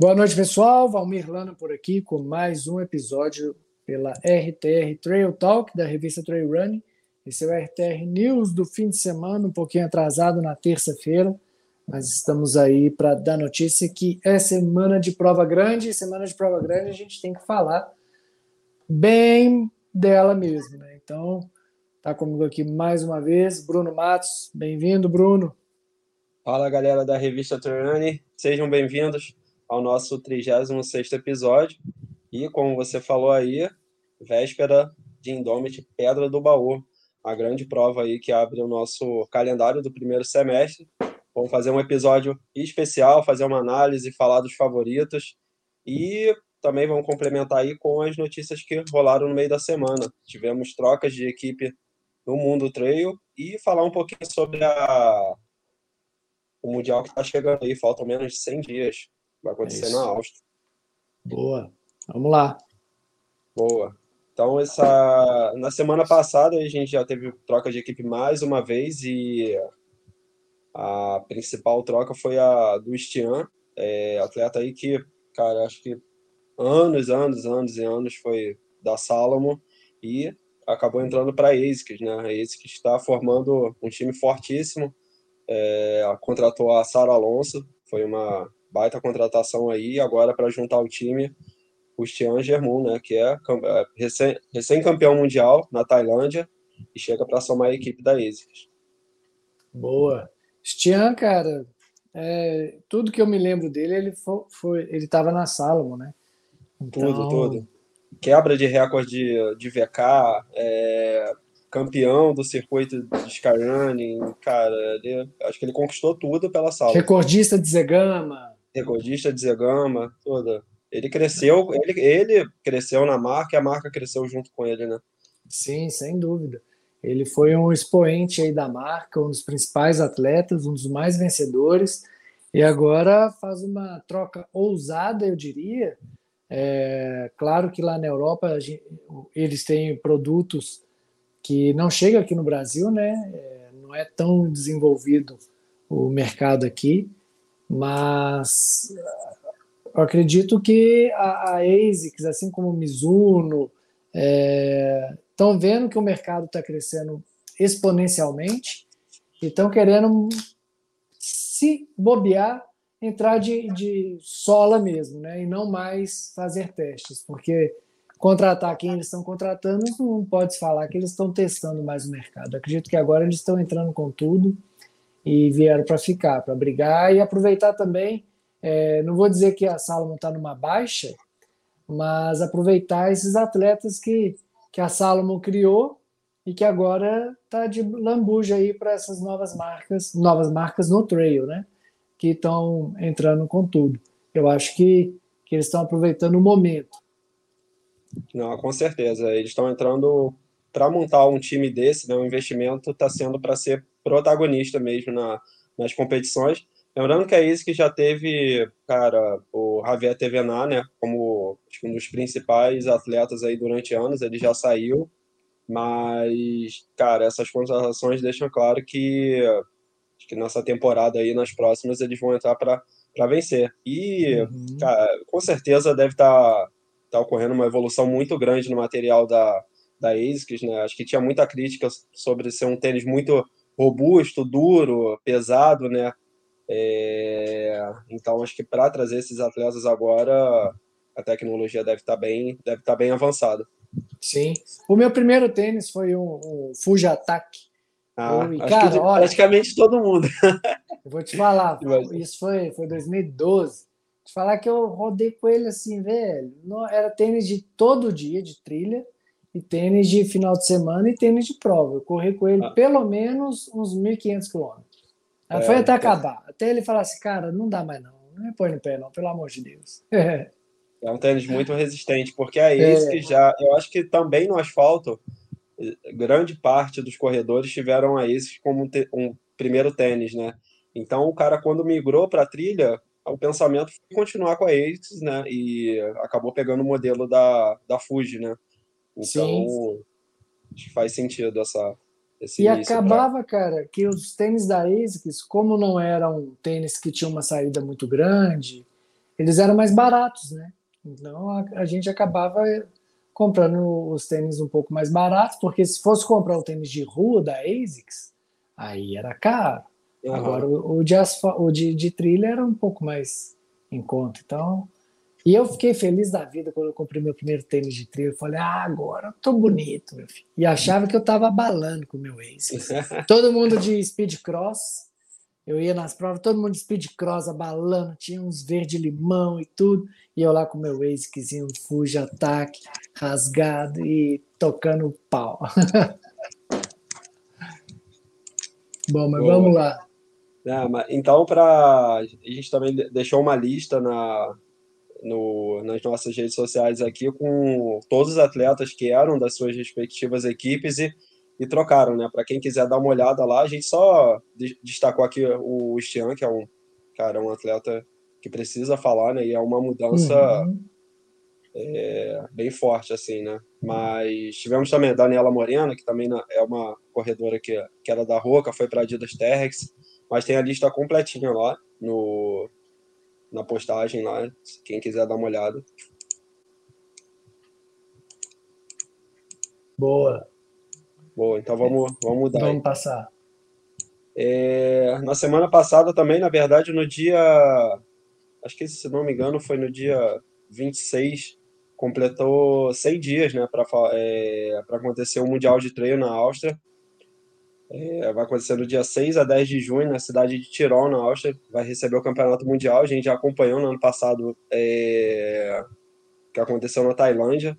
Boa noite, pessoal. Valmir Lana por aqui com mais um episódio pela RTR Trail Talk da revista Trail Running. Esse é o RTR News do fim de semana, um pouquinho atrasado na terça-feira, mas estamos aí para dar notícia que é semana de prova grande. Semana de prova grande a gente tem que falar bem dela mesmo, né? Então, tá comigo aqui mais uma vez, Bruno Matos. Bem-vindo, Bruno. Fala, galera da revista Trail Running. Sejam bem-vindos ao nosso 36 episódio. E, como você falou aí, véspera de Indomit Pedra do Baú, a grande prova aí que abre o nosso calendário do primeiro semestre. Vamos fazer um episódio especial, fazer uma análise, falar dos favoritos e também vamos complementar aí com as notícias que rolaram no meio da semana. Tivemos trocas de equipe no mundo trail e falar um pouquinho sobre a o mundial que está chegando aí, faltam menos de 100 dias. Vai acontecer é na Áustria. Boa. Vamos lá. Boa. Então, essa na semana passada a gente já teve troca de equipe mais uma vez e a principal troca foi a do Stian, é, atleta aí que, cara, acho que anos, anos, anos e anos foi da Salomon e acabou entrando para a ASICS, né? A ASICS está formando um time fortíssimo. É, contratou a Sara Alonso, foi uma baita contratação aí, agora para juntar o time, o Stian Germon, né, que é, é recém-campeão mundial na Tailândia e chega para somar a equipe da ASICS. Boa. Stian, cara, é, tudo que eu me lembro dele, ele foi, foi ele estava na Salomon, né? Então... Tudo, tudo. Quebra de recorde de, de VK, é, campeão do circuito de Skyrunning, cara, ele, acho que ele conquistou tudo pela Salomon. Recordista de Zegama recordista de Zegama, toda. Ele cresceu, ele, ele cresceu na marca e a marca cresceu junto com ele, né? Sim, sem dúvida. Ele foi um expoente aí da marca, um dos principais atletas, um dos mais vencedores, e agora faz uma troca ousada, eu diria. É, claro que lá na Europa eles têm produtos que não chegam aqui no Brasil, né? É, não é tão desenvolvido o mercado aqui, mas eu acredito que a, a ASICS, assim como o Mizuno, estão é, vendo que o mercado está crescendo exponencialmente e estão querendo se bobear, entrar de, de sola mesmo, né? e não mais fazer testes, porque contratar quem eles estão contratando não pode se falar que eles estão testando mais o mercado. acredito que agora eles estão entrando com tudo e vieram para ficar, para brigar e aproveitar também. É, não vou dizer que a Salomon está numa baixa, mas aproveitar esses atletas que, que a Salomon criou e que agora está de lambuja aí para essas novas marcas, novas marcas no trail, né? Que estão entrando com tudo. Eu acho que, que eles estão aproveitando o momento. Não, com certeza. Eles estão entrando para montar um time desse, né? O investimento está sendo para ser protagonista mesmo na, nas competições. Lembrando que é isso que já teve, cara, o Javier Tevená, né, como um dos principais atletas aí durante anos, ele já saiu, mas, cara, essas contratações deixam claro que, que nessa temporada aí, nas próximas, eles vão entrar para vencer. E, uhum. cara, com certeza deve estar tá, tá ocorrendo uma evolução muito grande no material da, da ASICS, né, acho que tinha muita crítica sobre ser um tênis muito robusto, duro, pesado, né? É, então acho que para trazer esses atletas agora a tecnologia deve estar tá bem, deve estar tá bem avançada. Sim. O meu primeiro tênis foi um, um Fuji Attack. Ah, e, cara, olha, praticamente todo mundo. eu vou te falar, isso foi foi 2012. Te falar que eu rodei com ele assim, velho. Era tênis de todo dia de trilha e tênis de final de semana e tênis de prova. Eu corri com ele ah. pelo menos uns 1.500 quilômetros. É, foi até então... acabar. Até ele falar assim, cara, não dá mais não. Não me põe no pé não, pelo amor de Deus. é um tênis muito resistente, porque é esse é. que já... Eu acho que também no asfalto, grande parte dos corredores tiveram a esse como um primeiro tênis, né? Então o cara quando migrou para a trilha, o pensamento foi continuar com a Aces, né? E acabou pegando o modelo da, da Fuji, né? Então, Sim. acho que faz sentido essa. Esse e acabava, pra... cara, que os tênis da ASICS, como não eram tênis que tinham uma saída muito grande, eles eram mais baratos, né? Então a, a gente acabava comprando os tênis um pouco mais baratos, porque se fosse comprar o tênis de rua da ASICS, aí era caro. Uhum. Agora o, o, de, o de, de trilha era um pouco mais em conta. Então, e eu fiquei feliz da vida quando eu comprei meu primeiro tênis de trilha. Eu falei, ah, agora eu tô bonito, meu filho. E achava que eu tava abalando com o meu ex. todo mundo de speed cross. Eu ia nas provas, todo mundo de speed cross abalando, tinha uns verde limão e tudo. E eu lá com o meu ASICzinho Fuji ataque, rasgado e tocando pau. Bom, mas vamos lá. É, então, para a gente também deixou uma lista na, no, nas nossas redes sociais aqui com todos os atletas que eram das suas respectivas equipes e, e trocaram, né? Para quem quiser dar uma olhada lá, a gente só destacou aqui o Stian, que é um cara, um atleta que precisa falar, né? E é uma mudança uhum. é, bem forte, assim, né? Mas tivemos também a Daniela Morena, que também é uma corredora que, que era da Roca, foi para a Adidas Terrex, mas tem a lista completinha lá no, na postagem lá, quem quiser dar uma olhada. Boa. Boa, então vamos, vamos mudar. Vamos aí. passar. É, na semana passada também, na verdade, no dia. Acho que, se não me engano, foi no dia 26, completou 100 dias né, para é, acontecer o Mundial de Treino na Áustria. É, vai acontecer no dia 6 a 10 de junho, na cidade de Tirol, na Áustria. Vai receber o Campeonato Mundial. A gente já acompanhou no ano passado é, que aconteceu na Tailândia.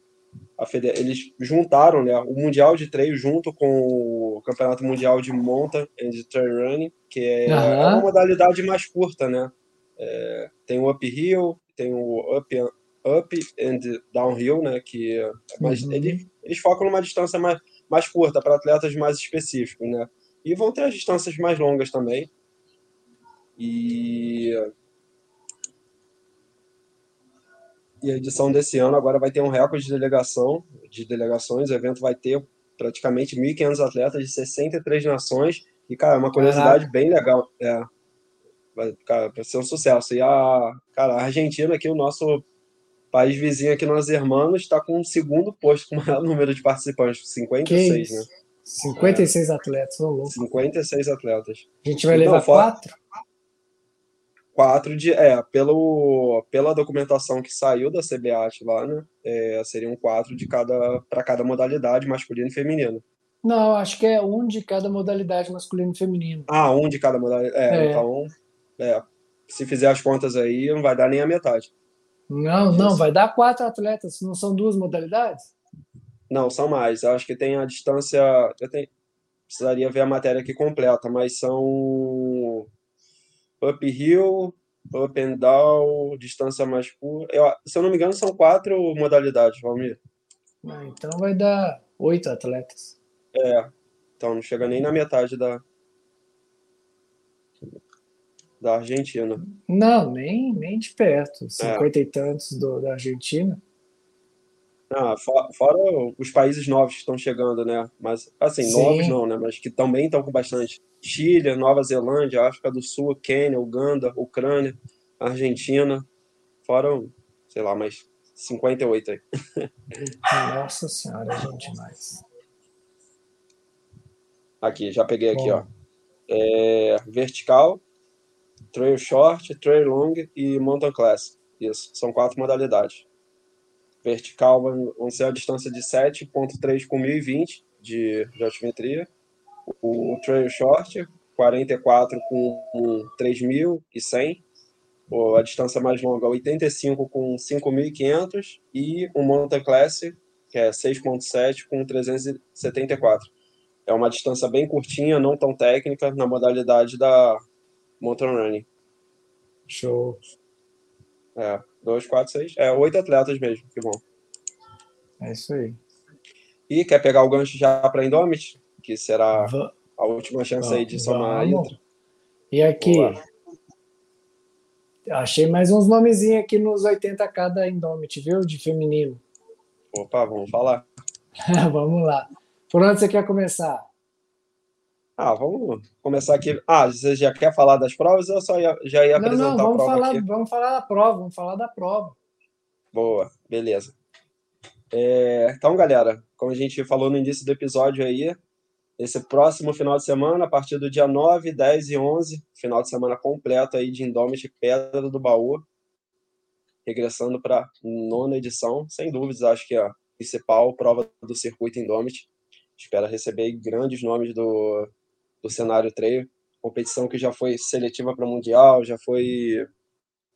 Eles juntaram né, o Mundial de Treino junto com o Campeonato Mundial de Mountain and Trail Running, que é, uhum. uma modalidade mais curta, né? É, tem o uphill, tem o up, up and downhill, né? Que é mais, uhum. eles, eles focam numa distância mais mais curta, para atletas mais específicos, né? E vão ter as distâncias mais longas também. E e a edição desse ano agora vai ter um recorde de delegação, de delegações, o evento vai ter praticamente 1.500 atletas de 63 nações, e, cara, é uma curiosidade Caraca. bem legal, é, vai, cara, vai ser um sucesso, e a, cara, a Argentina aqui, o nosso país vizinho aqui, nós irmãos, está com o segundo posto com o maior número de participantes, 56, né? 56 é. atletas, ô louco. 56 atletas. A gente vai então, levar quatro? Quatro de. É, pelo, pela documentação que saiu da CBAT lá, né? É, seriam quatro de cada para cada modalidade, masculino e feminino. Não, acho que é um de cada modalidade masculino e feminino. Ah, um de cada modalidade. É, é. então. É, se fizer as contas aí, não vai dar nem a metade. Não, não, vai dar quatro atletas, não são duas modalidades? Não, são mais. Eu acho que tem a distância. Eu tenho, precisaria ver a matéria aqui completa, mas são uphill, up and down, distância mais curta. Eu, se eu não me engano, são quatro modalidades, Valmir. Ah, então vai dar oito atletas. É, então não chega nem na metade da, da Argentina. Não, nem, nem de perto. 50 é. e tantos do, da Argentina. Ah, fora os países novos que estão chegando, né? Mas, assim, Sim. novos não, né? Mas que também estão com bastante. Chile, Nova Zelândia, África do Sul, Quênia, Uganda, Ucrânia, Argentina. Fora, sei lá, mais 58 aí. Nossa Senhora, gente, mais. Aqui, já peguei aqui, Bom. ó. É, vertical, trail short, trail long e mountain class. Isso, são quatro modalidades. Vertical vão ser a distância de 7.3 com 1020 de, de altimetria. O, o trail short, 44 com 3.100. A distância mais longa, 85 com 5.500. E o mountain class, que é 6.7 com 374. É uma distância bem curtinha, não tão técnica, na modalidade da mountain running. Show. É, dois, quatro, seis. É, oito atletas mesmo, que bom. É isso aí. E quer pegar o gancho já para Indomit? Que será a última chance aí de somar a Intra. E aqui, achei mais uns nomezinhos aqui nos 80k da Indomit, viu? De feminino. Opa, vamos falar. vamos lá. Por onde você quer começar? Ah, vamos começar aqui. Ah, você já quer falar das provas ou só ia, já ia não, apresentar não, vamos a prova falar, aqui? Vamos falar da prova, vamos falar da prova. Boa, beleza. É, então, galera, como a gente falou no início do episódio aí, esse próximo final de semana, a partir do dia 9, 10 e 11, final de semana completo aí de Indomit Pedra do Baú, regressando para nona edição, sem dúvidas, acho que a principal prova do circuito Indomit. Espera receber grandes nomes do, do cenário trail, competição que já foi seletiva para o Mundial, já foi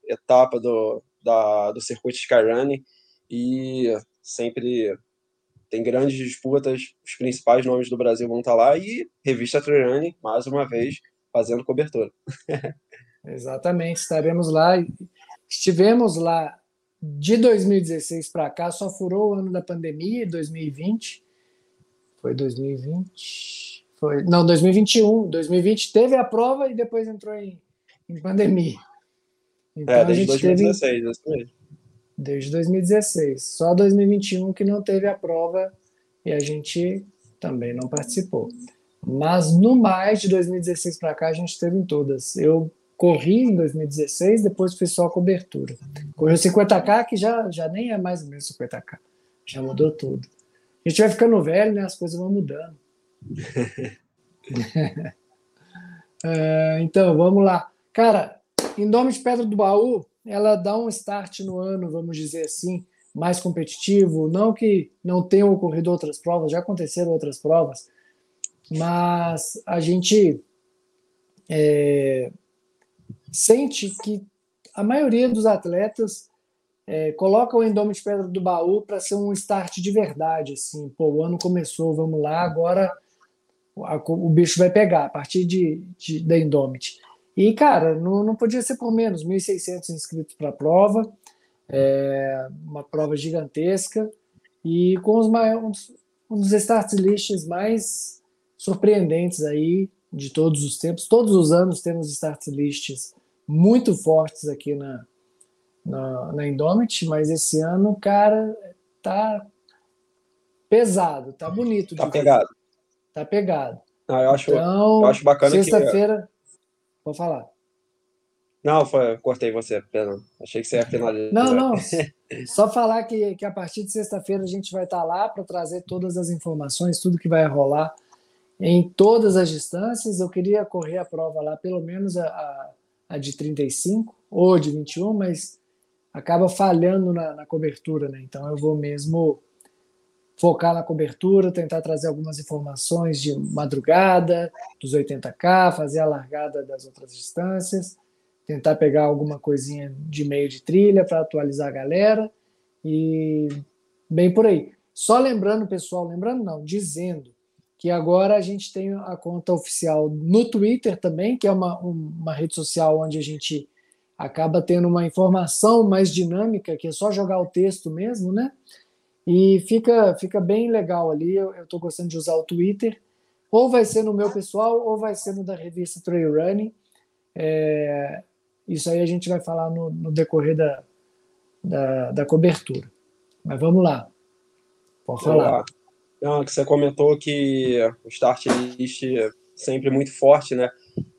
etapa do, da, do circuito Skyrunning, e sempre tem grandes disputas, os principais nomes do Brasil vão estar lá, e Revista Trailrunning, mais uma vez, fazendo cobertura. Exatamente, estaremos lá. Estivemos lá de 2016 para cá, só furou o ano da pandemia, 2020. Foi 2020? Foi, não, 2021. 2020 teve a prova e depois entrou em, em pandemia. Então, é, desde 2016, teve, isso mesmo. Desde 2016. Só 2021 que não teve a prova e a gente também não participou. Mas no mais de 2016 para cá a gente teve em todas. Eu corri em 2016, depois fiz só a cobertura. Corri o 50K, que já, já nem é mais o mesmo 50K. Já mudou tudo. A gente vai ficando velho, né? As coisas vão mudando. é, então, vamos lá. Cara, em nome de Pedra do Baú, ela dá um start no ano, vamos dizer assim, mais competitivo. Não que não tenham ocorrido outras provas, já aconteceram outras provas, mas a gente é, sente que a maioria dos atletas é, coloca o Endômetro de Pedra do Baú para ser um start de verdade. Assim, pô, o ano começou, vamos lá, agora a, o bicho vai pegar a partir de, de da Indomit. E, cara, não, não podia ser por menos, 1.600 inscritos para a prova, é, uma prova gigantesca, e com os maiores, um dos start lists mais surpreendentes aí de todos os tempos. Todos os anos temos start lists muito fortes aqui na, na, na Indomit, mas esse ano, cara, tá pesado, tá bonito. Tá pegado. Tá pegado. Não, eu acho, então, eu acho bacana sexta-feira, vou falar. Não, foi, cortei você, perdão. Achei que você ia finalizar. Não, não. Só falar que, que a partir de sexta-feira a gente vai estar lá para trazer todas as informações, tudo que vai rolar em todas as distâncias. Eu queria correr a prova lá, pelo menos a, a, a de 35 ou de 21, mas acaba falhando na, na, cobertura, né? Então eu vou mesmo focar na cobertura, tentar trazer algumas informações de madrugada, dos 80K, fazer a largada das outras distâncias, tentar pegar alguma coisinha de meio de trilha para atualizar a galera e bem por aí. Só lembrando, pessoal, lembrando não, dizendo que agora a gente tem a conta oficial no Twitter também, que é uma, uma rede social onde a gente acaba tendo uma informação mais dinâmica, que é só jogar o texto mesmo, né? E fica, fica bem legal ali. Eu estou gostando de usar o Twitter. Ou vai ser no meu pessoal, ou vai ser no da revista Trail Running. É, isso aí a gente vai falar no, no decorrer da, da, da, cobertura. Mas vamos lá. Pode falar. Não, que você comentou que o start list é sempre muito forte, né?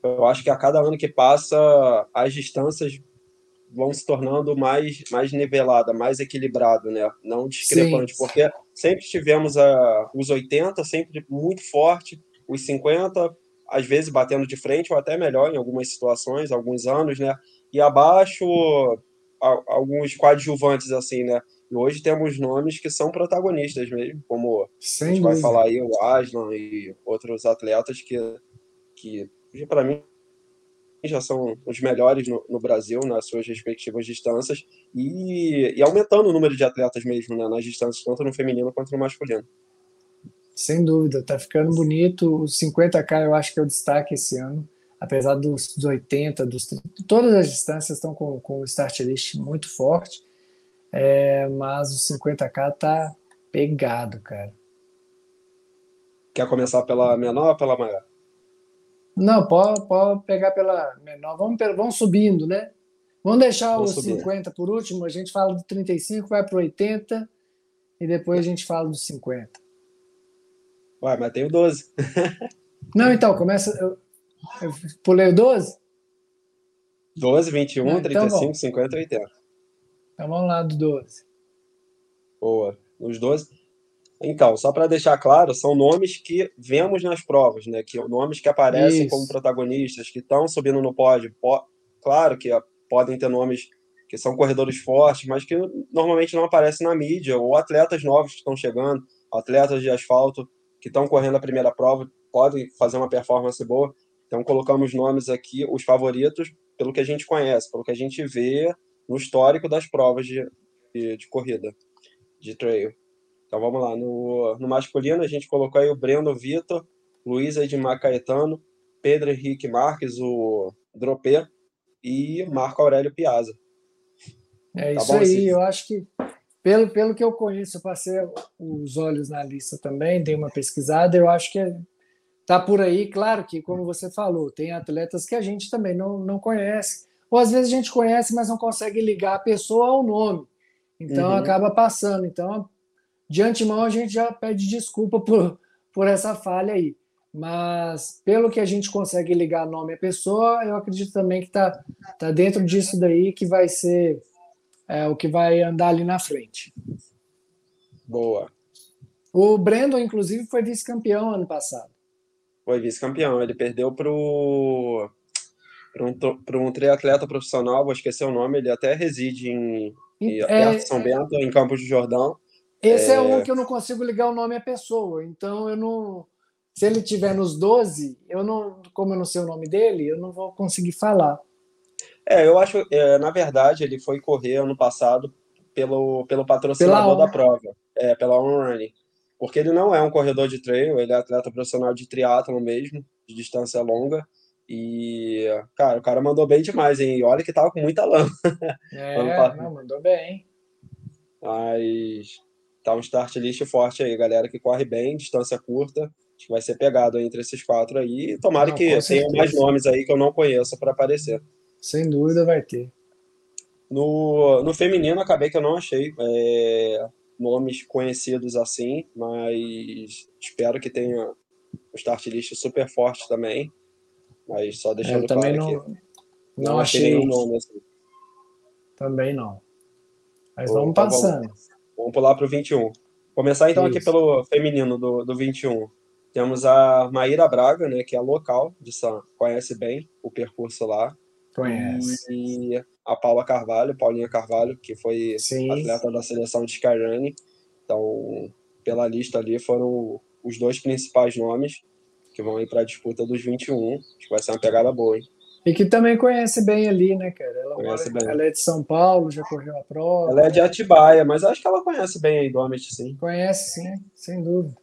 Eu acho que a cada ano que passa, as distâncias vão se tornando mais, mais nivelada, mais equilibrado, né? Não discrepante, Sim. porque sempre tivemos a, os 80 sempre muito forte, os 50 às vezes batendo de frente ou até melhor em algumas situações, alguns anos, né? E abaixo a, alguns coadjuvantes assim, né? E hoje temos nomes que são protagonistas mesmo, como Sem a gente vai falar aí o Aslan e outros atletas que que para mim já são os melhores no, no, Brasil nas suas respectivas distâncias e, e, aumentando o número de atletas mesmo né, nas distâncias, tanto no feminino quanto no masculino. Sem dúvida, tá ficando bonito. Os 50K eu acho que é o destaque esse ano, apesar dos, dos 80, dos, todas as distâncias estão com, com o start list muito forte, é, mas o 50K tá pegado, cara. Quer começar pela menor ou pela maior? Não, pode, pode pegar pela menor. Vamos, vamos subindo, né? Vamos deixar os subir. 50 por último, a gente fala do 35, vai para 80 e depois a gente fala dos 50. Ué, mas tem o 12. Não, então, começa. Eu, eu pulei 12? 12, 21, ah, então 35, bom. 50 80. Então vamos lá do 12. Boa. Os 12. Então, só para deixar claro, são nomes que vemos nas provas, né? Que nomes que aparecem Isso. como protagonistas, que estão subindo no pódio. Claro que podem ter nomes que são corredores fortes, mas que normalmente não aparecem na mídia, ou atletas novos que estão chegando, atletas de asfalto que estão correndo a primeira prova, podem fazer uma performance boa. Então, colocamos nomes aqui, os favoritos, pelo que a gente conhece, pelo que a gente vê no histórico das provas de, de, de corrida, de trail. Então, vamos lá. No, no masculino, a gente colocou aí o Breno Vitor, Luiz Edmar Caetano, Pedro Henrique Marques, o Dropê, e Marco Aurélio Piazza. É tá isso aí, assim? eu acho que, pelo, pelo que eu conheço, eu passei os olhos na lista também, dei uma pesquisada, eu acho que tá por aí, claro que, como você falou, tem atletas que a gente também não, não conhece, ou às vezes a gente conhece, mas não consegue ligar a pessoa ao nome, então uhum. acaba passando. Então, de antemão, a gente já pede desculpa por, por essa falha aí. Mas, pelo que a gente consegue ligar nome à pessoa, eu acredito também que está tá dentro disso daí que vai ser é, o que vai andar ali na frente. Boa. O Brandon, inclusive, foi vice-campeão ano passado. Foi vice-campeão. Ele perdeu para um, um triatleta profissional, vou esquecer o nome, ele até reside em, em é, São Bento, em Campos do Jordão. Esse é... é um que eu não consigo ligar o nome à pessoa, então eu não. Se ele tiver nos 12, eu não, como eu não sei o nome dele, eu não vou conseguir falar. É, eu acho, é, na verdade, ele foi correr ano passado pelo, pelo patrocinador da prova, é, pela OnRunning. Porque ele não é um corredor de trail, ele é atleta profissional de triatlon mesmo, de distância longa. E, cara, o cara mandou bem demais, hein? E olha que tava com muita lama. É, não, mandou bem. Mas tá um start list forte aí, galera que corre bem, distância curta. Acho que vai ser pegado entre esses quatro aí. Tomara não, que tenha mais nomes aí que eu não conheça para aparecer. Sem dúvida vai ter. No, no feminino, acabei que eu não achei é, nomes conhecidos assim, mas espero que tenha um start list super forte também. Mas só deixando eu claro não, não, não achei nenhum nome assim. Também não. Mas vamos então, passando. Vamos pular para o 21. Começar então Isso. aqui pelo feminino do, do 21. Temos a Maíra Braga, né, que é local de São, conhece bem o percurso lá. Conhece. E a Paula Carvalho, Paulinha Carvalho, que foi Sim. atleta da seleção de Skyrunning. Então, pela lista ali, foram os dois principais nomes que vão ir para a disputa dos 21. Acho que vai ser uma pegada boa, hein? E que também conhece bem ali, né, cara? Ela, conhece mora, bem. ela é de São Paulo, já correu a prova. Ela é de Atibaia, mas acho que ela conhece bem aí do Amit, sim. Conhece, sim, sem dúvida.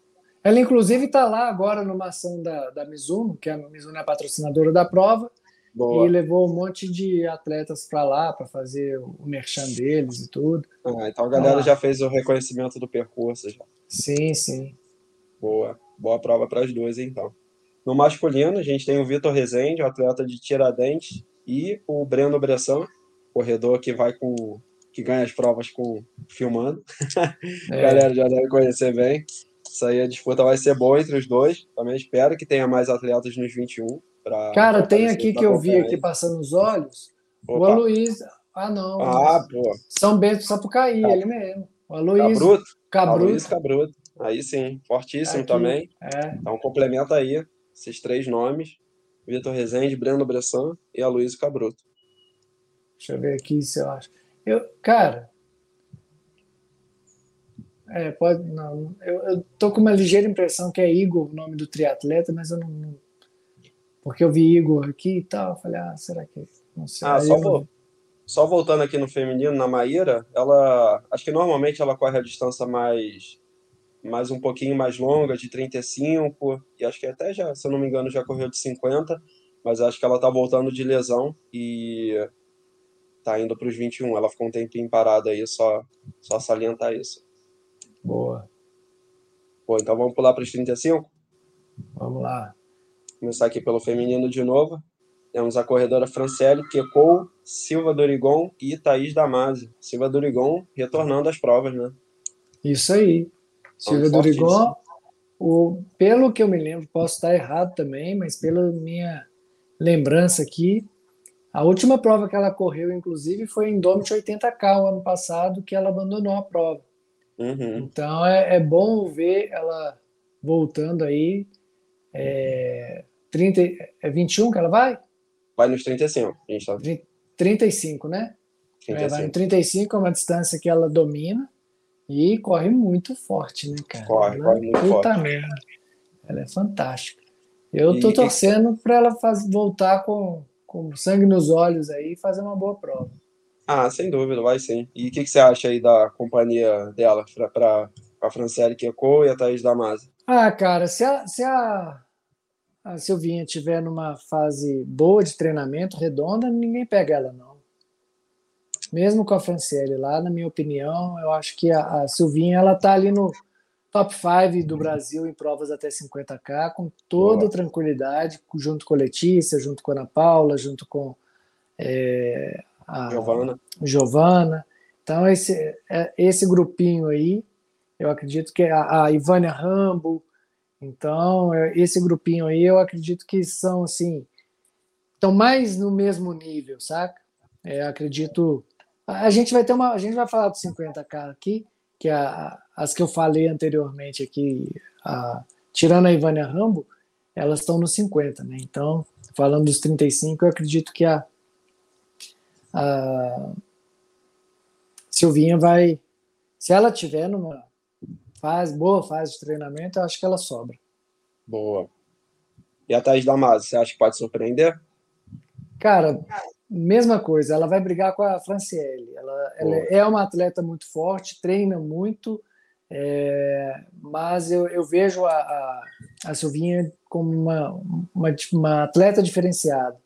Ela, inclusive, está lá agora numa ação da, da Mizuno, que a Mizuno é a patrocinadora da prova, Boa. E levou um monte de atletas para lá para fazer o merchan deles e tudo. Ah, então a galera ah. já fez o reconhecimento do percurso. Já. Sim, sim. Boa. Boa prova para as duas, então. No masculino, a gente tem o Vitor Rezende, o atleta de Tiradentes, e o Breno Bressan, corredor que vai com. que ganha as provas com filmando. É. galera já deve conhecer bem. Isso aí a disputa vai ser boa entre os dois. Também espero que tenha mais atletas nos 21. Pra, Cara, pra tem aqui que eu vi aqui passando os olhos. Opa. O Aloysio. Ah, não. Ah, pô. São Bento Sapucaí, tá. ele mesmo. O Aloysio. Cabruto. Cabruto. Aloysio Cabruto. Aí sim, fortíssimo aqui. também. É. Então complementa aí esses três nomes. Vitor Rezende, Breno Bressan e Aloysio Cabruto. Deixa eu ver aqui se eu acho. Eu, cara, é, pode. Não, eu, eu tô com uma ligeira impressão que é Igor o nome do triatleta, mas eu não, porque eu vi Igor aqui e tal, eu falei, ah, será que. Não sei. Ah, só, vou, só voltando aqui no feminino, na Maíra, ela. Acho que normalmente ela corre a distância mais. Mais um pouquinho mais longa, de 35, e acho que até já, se eu não me engano, já correu de 50, mas acho que ela tá voltando de lesão e tá indo para os 21. Ela ficou um tempinho parada aí, só, só salientar isso. Boa. Bom, então vamos pular para os 35? Vamos lá começar aqui pelo feminino de novo. Temos a corredora Franciele Quecou, Silva Dorigon e Thaís Damasio. Silva Dorigon retornando às provas, né? Isso aí. Silva Dorigon, o, pelo que eu me lembro, posso estar errado também, mas pela minha lembrança aqui, a última prova que ela correu, inclusive, foi em Domit 80K o ano passado, que ela abandonou a prova. Uhum. Então é, é, bom ver ela voltando aí. É, 30, é 21 que ela vai? Vai nos 35. A gente tá... 35, né? 35. É, vai no 35, é uma distância que ela domina e corre muito forte, né, cara? Corre, ela, corre muito puta forte. Merda. Ela é fantástica. Eu tô torcendo para ela faz, voltar com, com sangue nos olhos aí e fazer uma boa prova. Ah, sem dúvida, vai sim. E o que, que, você acha aí da companhia dela para a Franciele Quecou e a Thaís Damasio? Ah, cara, se a, se a, a Silvinha tiver numa fase boa de treinamento, redonda, ninguém pega ela, não. Mesmo com a Franciele lá, na minha opinião, eu acho que a, a Silvinha ela tá ali no top 5 do Brasil em provas até 50K, com toda tranquilidade, junto com a Letícia, junto com a Ana Paula, junto com é, a Giovana. Giovana. Então, esse, é, esse grupinho aí, eu acredito que a, a Ivânia Rambo, então, é, esse grupinho aí, eu acredito que são, assim, estão mais no mesmo nível, saca? É, acredito. A gente vai ter uma. A gente vai falar do 50K aqui, que a, as que eu falei anteriormente aqui, a, tirando a Ivânia Rambo, elas estão no 50, né? Então, falando dos 35, eu acredito que a, a Silvinha vai, se ela tiver numa fase, boa fase de treinamento, eu acho que ela sobra. Boa. E a Thaís Damasio, você acha que pode surpreender? Cara, mesma coisa, ela vai brigar com a Franciele. Ela, ela é uma atleta muito forte, treina muito, é, mas eu, eu vejo a, a, a, Silvinha como uma, uma, uma atleta diferenciada.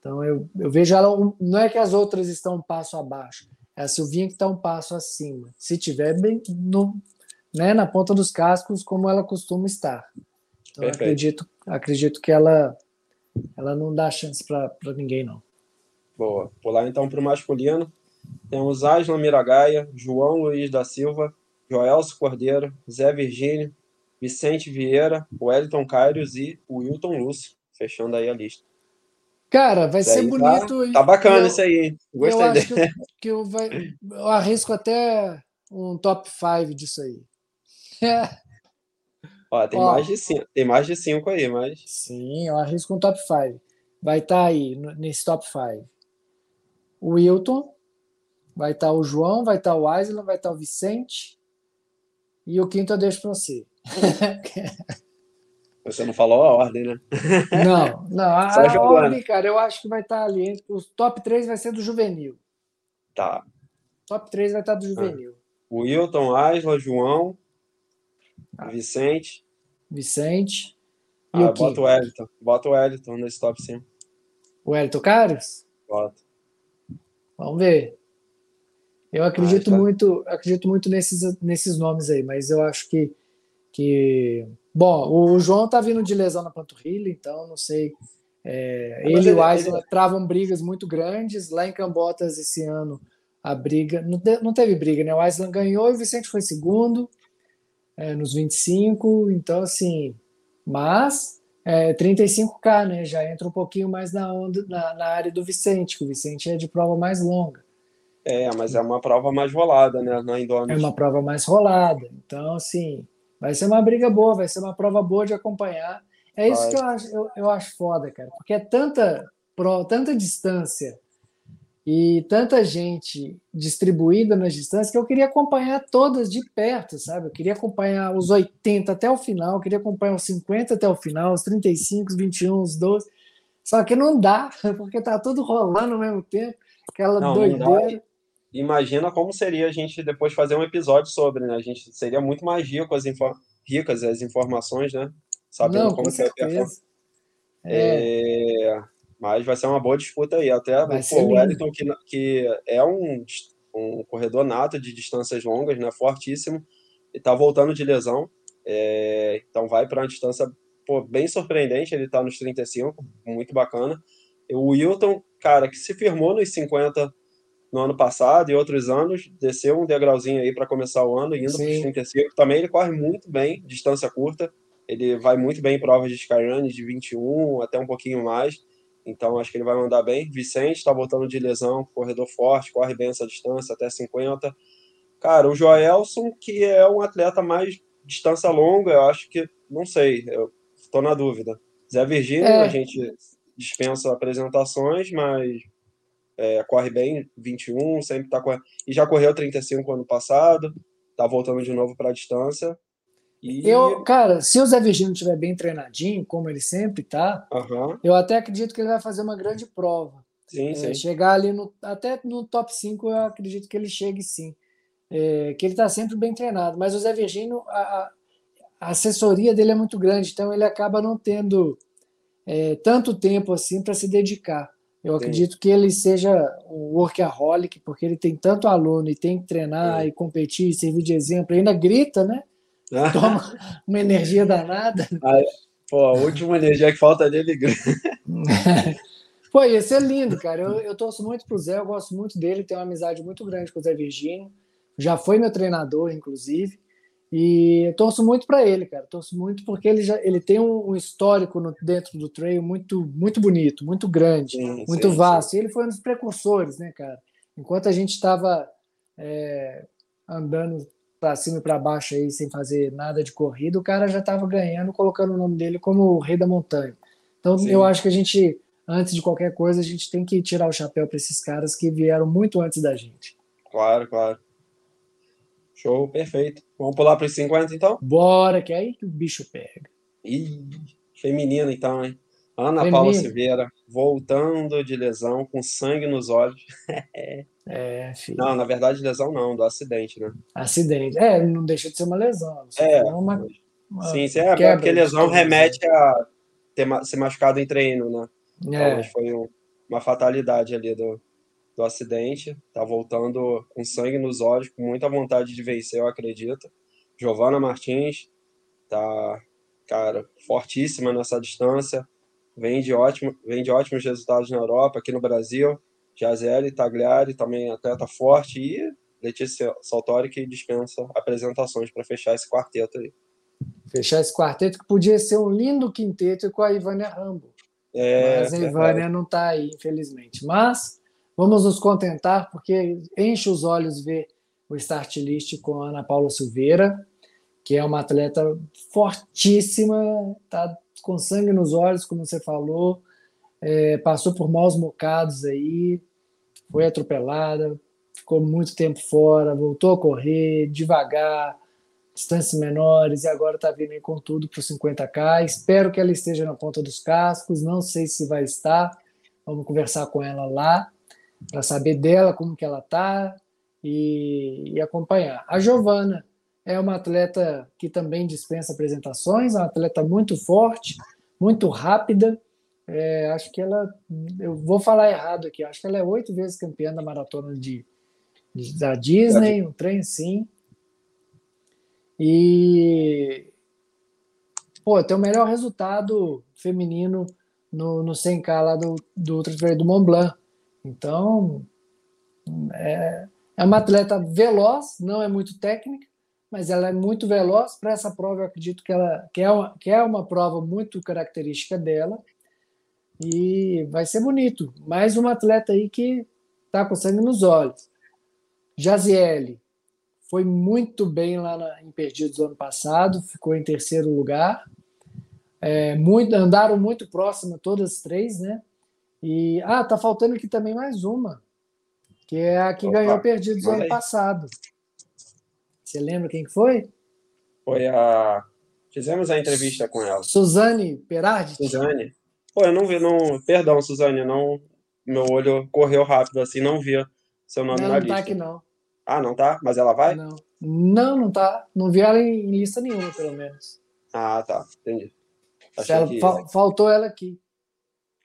Então eu, eu vejo ela, não é que as outras estão um passo abaixo, é a Silvinha que está um passo acima. Se tiver bem no, né, na ponta dos cascos, como ela costuma estar. Então acredito, acredito que ela, ela não dá chance para ninguém, não. Boa. Pular então para o masculino. Temos Aslan Miragaia, João Luiz da Silva, Joelso Cordeiro, Zé Virgínio, Vicente Vieira, Wellington Caires e Wilton Lúcio, fechando aí a lista. Cara, vai ser tá bonito. Tá, tá bacana eu, isso aí. Gostei eu acho que, que eu, vai, eu arrisco até um top 5 disso aí. Ó, tem, Ó, mais de cinco, tem mais de cinco aí, mas. Sim, eu arrisco um top 5. Vai estar tá aí, nesse top 5. O Wilton, vai estar tá o João, vai estar tá o Aislan, vai estar tá o Vicente. E o quinto eu deixo para você. Você não falou a ordem, né? Não, não. A, a ordem, cara, eu acho que vai estar ali. O top 3 vai ser do juvenil. Tá. Top 3 vai estar do juvenil. Ah. O Wilton, Asla, João, ah. Vicente. Vicente. E ah, o bota o Wellington. Bota o Wellington nesse top 5. O Wellington Carlos? Bota. Vamos ver. Eu acredito ah, tá. muito, acredito muito nesses, nesses nomes aí, mas eu acho que, que Bom, o João tá vindo de lesão na panturrilha, então não sei. É, ele e o Aisla travam brigas muito grandes. Lá em Cambotas, esse ano, a briga. Não, não teve briga, né? O Aislan ganhou e o Vicente foi segundo é, nos 25. Então, assim. Mas é, 35K, né? Já entra um pouquinho mais na, onda, na, na área do Vicente, que o Vicente é de prova mais longa. É, mas é uma prova mais rolada, né? Na Indonésia. É uma prova mais rolada. Então, assim. Vai ser uma briga boa, vai ser uma prova boa de acompanhar. É isso vai. que eu acho, eu, eu, acho foda, cara, porque é tanta, tanta distância e tanta gente distribuída nas distâncias que eu queria acompanhar todas de perto, sabe? Eu queria acompanhar os 80 até o final, eu queria acompanhar os 50 até o final, os 35, os 21, os 12. Só que não dá, porque tá tudo rolando ao mesmo tempo, aquela não, doideira. Não imagina como seria a gente depois fazer um episódio sobre, né? A gente seria muito mais rico as ricas as informações, né? Sabendo Não, como com. É... é... Mas vai ser uma boa disputa aí. Até pô, o Wellington, que, que é um, um corredor nato de distâncias longas, né? Fortíssimo. E tá voltando de lesão. É... Então vai para uma distância pô, bem surpreendente. Ele tá nos 35, muito bacana. E o Wilton, cara, que se firmou nos 50 no ano passado e outros anos, desceu um degrauzinho aí para começar o ano, indo para os 35. Também ele corre muito bem, distância curta, Ele vai muito bem em provas de Skyrun, de 21, até um pouquinho mais. Então, acho que ele vai mandar bem. Vicente está voltando de lesão, corredor forte, corre bem essa distância, até 50. Cara, o Joelson, que é um atleta mais distância longa, eu acho que, não sei, eu estou na dúvida. Zé Virgínio, é. a gente dispensa apresentações, mas é, corre bem, 21, sempre está correndo. E já correu 35 ano passado, está voltando de novo para a distância. E... Eu, cara, se o Zé Virgínio estiver bem treinadinho, como ele sempre tá, uhum. eu até acredito que ele vai fazer uma grande prova. Sim, é, sim. Chegar ali no, até no top 5, eu acredito que ele chegue sim. É, que ele está sempre bem treinado. Mas o Zé Virgínio, a, a, assessoria dele é muito grande, então ele acaba não tendo é, tanto tempo assim para se dedicar. Eu sim. acredito que ele seja um workaholic, porque ele tem tanto aluno e tem que treinar e competir, servir de exemplo, ainda grita, né? Toma uma energia danada. pô, a última energia que falta dele. pô, ia ser lindo, cara. Eu, eu torço muito pro Zé, eu gosto muito dele, tenho uma amizade muito grande com o Zé Virgínio. Já foi meu treinador, inclusive. E eu torço muito para ele, cara. Torço muito porque ele já ele tem um, histórico no, dentro do trail muito muito bonito, muito grande, sim, muito sim, vasto. Sim. E ele foi um dos precursores, né, cara? Enquanto a gente estava é, andando para cima e para baixo aí sem fazer nada de corrida, o cara já estava ganhando, colocando o nome dele como o rei da montanha. Então Sim. eu acho que a gente, antes de qualquer coisa, a gente tem que tirar o chapéu para esses caras que vieram muito antes da gente. Claro, claro. Show, perfeito. Vamos pular para os 50 então? Bora, que é aí que o bicho pega. Ih, feminino então, hein? Ana. Paula Silveira, voltando de lesão, com sangue nos olhos. é, filho. Não, na verdade, lesão não, do acidente, né? Acidente. É, não deixa de ser uma lesão. É, uma, uma sim, sim, é porque lesão remete a ter se machucado em treino, né? É. Então, foi um, uma fatalidade ali do, do acidente. Tá voltando com sangue nos olhos, com muita vontade de vencer, eu acredito. Giovana Martins tá, cara, fortíssima nessa distância vem de, ótimo, vem de ótimos resultados na Europa, aqui no Brasil. Jazelli, Tagliari, também atleta forte, e Letícia Saltori, que dispensa apresentações para fechar esse quarteto aí. Fechar esse quarteto que podia ser um lindo quinteto com a Ivânia Rambo. É, Mas a Ivânia não está aí, infelizmente. Mas vamos nos contentar, porque enche os olhos ver o start list com a Ana Paula Silveira, que é uma atleta fortíssima, está com sangue nos olhos, como você falou, é, passou por maus bocados aí, foi atropelada, ficou muito tempo fora, voltou a correr devagar, distâncias menores, e agora está vindo aí com tudo para o 50K. Espero que ela esteja na ponta dos cascos, não sei se vai estar, vamos conversar com ela lá, para saber dela como que ela está e, e acompanhar. A Giovana, é uma atleta que também dispensa apresentações, é uma atleta muito forte, muito rápida. É, acho que ela, eu vou falar errado aqui, acho que ela é oito vezes campeã da maratona de, de da Disney, um trem sim. E pô, tem o melhor resultado feminino no, no 100K lá do, do Ultra do Mont Blanc. Então, é, é uma atleta veloz, não é muito técnica, mas ela é muito veloz para essa prova. Eu acredito que ela que é, uma, que é uma prova muito característica dela e vai ser bonito. Mais uma atleta aí que está com sangue nos olhos. Jaziele foi muito bem lá na, em Perdidos ano passado, ficou em terceiro lugar. É, muito, andaram muito próximo todas as três, né? E ah, tá faltando aqui também mais uma, que é a que Opa, ganhou Perdidos ano passado. Você lembra quem foi? Foi a. Fizemos a entrevista com ela. Suzane Perardi? Suzane. Pô, eu não vi, não. Perdão, Suzane, não. Meu olho correu rápido assim, não via seu nome não, na não lista. Não tá aqui, não. Ah, não tá? Mas ela vai? Não. Não, não tá. Não vi ela em lista nenhuma, pelo menos. Ah, tá. Entendi. Ela, que... Faltou ela aqui.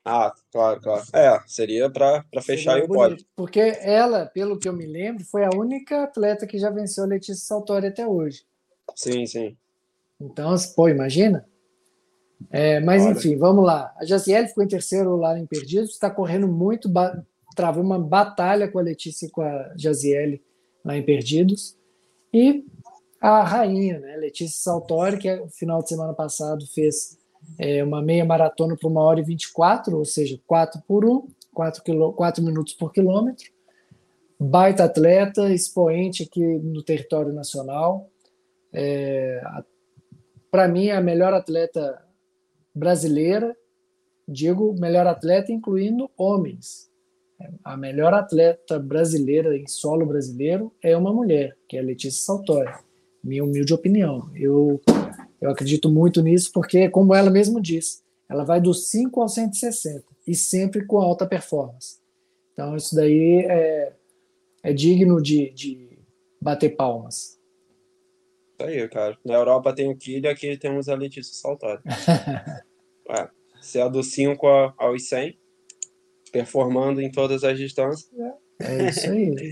Ah, claro, claro. É, seria para fechar seria o pódio. Porque ela, pelo que eu me lembro, foi a única atleta que já venceu a Letícia Saltori até hoje. Sim, sim. Então, pô, imagina. É, mas Olha. enfim, vamos lá. A Jaciele ficou em terceiro lá em Perdidos, está correndo muito, travou uma batalha com a Letícia e com a Jaziele lá em Perdidos. E a rainha, né? Letícia Saltori, que no final de semana passado fez é, uma meia maratona por uma hora e 24, ou seja, 4 por 1, 4, quilô, 4 minutos por quilômetro. Baita atleta, expoente aqui no território nacional. É, Para mim, é a melhor atleta brasileira, digo melhor atleta incluindo homens. A melhor atleta brasileira em solo brasileiro é uma mulher, que é a Letícia Saltori. Minha humilde opinião. Eu, eu acredito muito nisso, porque, como ela mesma disse, ela vai dos 5 ao 160 e sempre com alta performance. Então, isso daí é, é digno de, de bater palmas. Isso aí, cara. Na Europa tem o Killian, aqui temos a Letícia Saltori. é, se é do 5 aos 100, performando em todas as distâncias. É isso aí.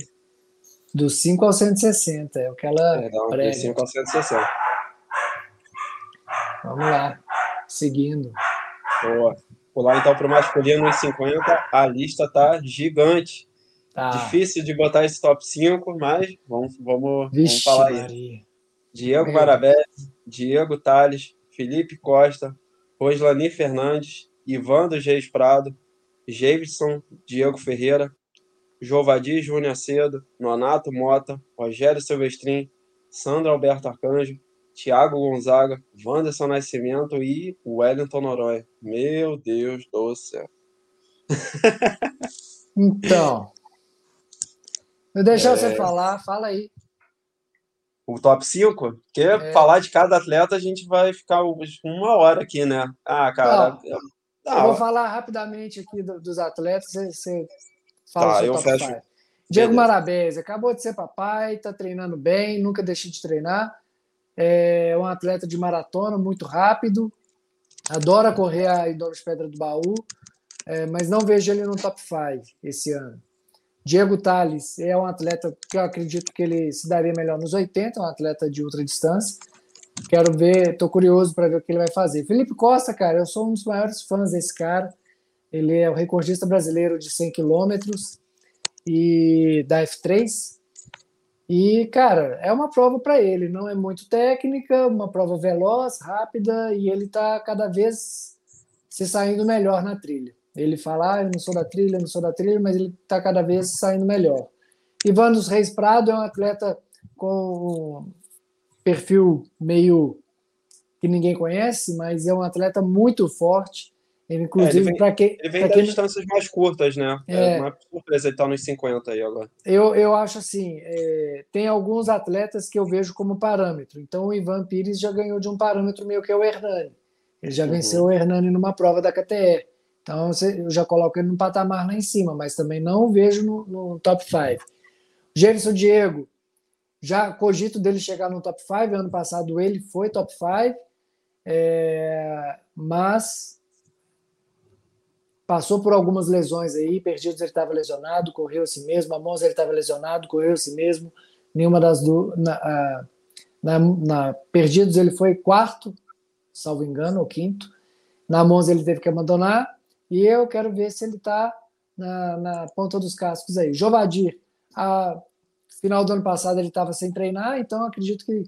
Do 5 ao 160, é o que ela é, não, prega. Do 5 ao 160. Vamos lá, seguindo. Boa. Pular então para o masculino em 50, a lista tá gigante. Tá. Difícil de botar esse top 5, mas vamos, vamos, Vixe, vamos falar aí. Diego Marabés, Diego Tales, Felipe Costa, Roslani Fernandes, Ivan dos Reis Prado, Jameson Diego Ferreira, Jovadi Júnior Cedo, Nonato Mota, Rogério Silvestrin, Sandro Alberto Arcanjo, Thiago Gonzaga, Wanderson Nascimento e Wellington Noronha. Meu Deus do céu. então, vou deixar é... você falar, fala aí. O top 5? Porque é. falar de cada atleta a gente vai ficar uma hora aqui, né? Ah, cara. Não, não. Eu vou falar rapidamente aqui dos atletas, você fala tá, top fecho. Five. Diego Marabés, acabou de ser papai, está treinando bem, nunca deixei de treinar. É um atleta de maratona, muito rápido, adora correr a Idolos Pedra do Baú, é, mas não vejo ele no top 5 esse ano. Diego Tales é um atleta que eu acredito que ele se daria melhor nos 80, um atleta de ultra distância. Quero ver, estou curioso para ver o que ele vai fazer. Felipe Costa, cara, eu sou um dos maiores fãs desse cara. Ele é o recordista brasileiro de 100 quilômetros e da F3. E, cara, é uma prova para ele, não é muito técnica, uma prova veloz, rápida, e ele está cada vez se saindo melhor na trilha. Ele fala, ah, eu não sou da trilha, eu não sou da trilha, mas ele está cada vez saindo melhor. Ivan dos Reis Prado é um atleta com perfil meio que ninguém conhece, mas é um atleta muito forte, ele, inclusive, é, para quem. Ele vem das quem... distâncias mais curtas, né? É, é uma surpresa ele tá nos 50 aí agora. Eu, eu acho assim: é, tem alguns atletas que eu vejo como parâmetro. Então, o Ivan Pires já ganhou de um parâmetro meio que é o Hernani. Ele já uhum. venceu o Hernani numa prova da KTE. Então, eu já coloco ele no patamar lá em cima, mas também não o vejo no, no top 5. Gerson Diego, já cogito dele chegar no top 5. Ano passado ele foi top 5, é, mas passou por algumas lesões aí, Perdidos ele estava lesionado, correu si mesmo, a Monza ele estava lesionado, correu si mesmo, nenhuma das duas. Na, na, na, Perdidos ele foi quarto, salvo engano, ou quinto. Na Monza ele teve que abandonar, e eu quero ver se ele está na, na, ponta dos cascos aí. Jovadir, a final do ano passado ele estava sem treinar, então acredito que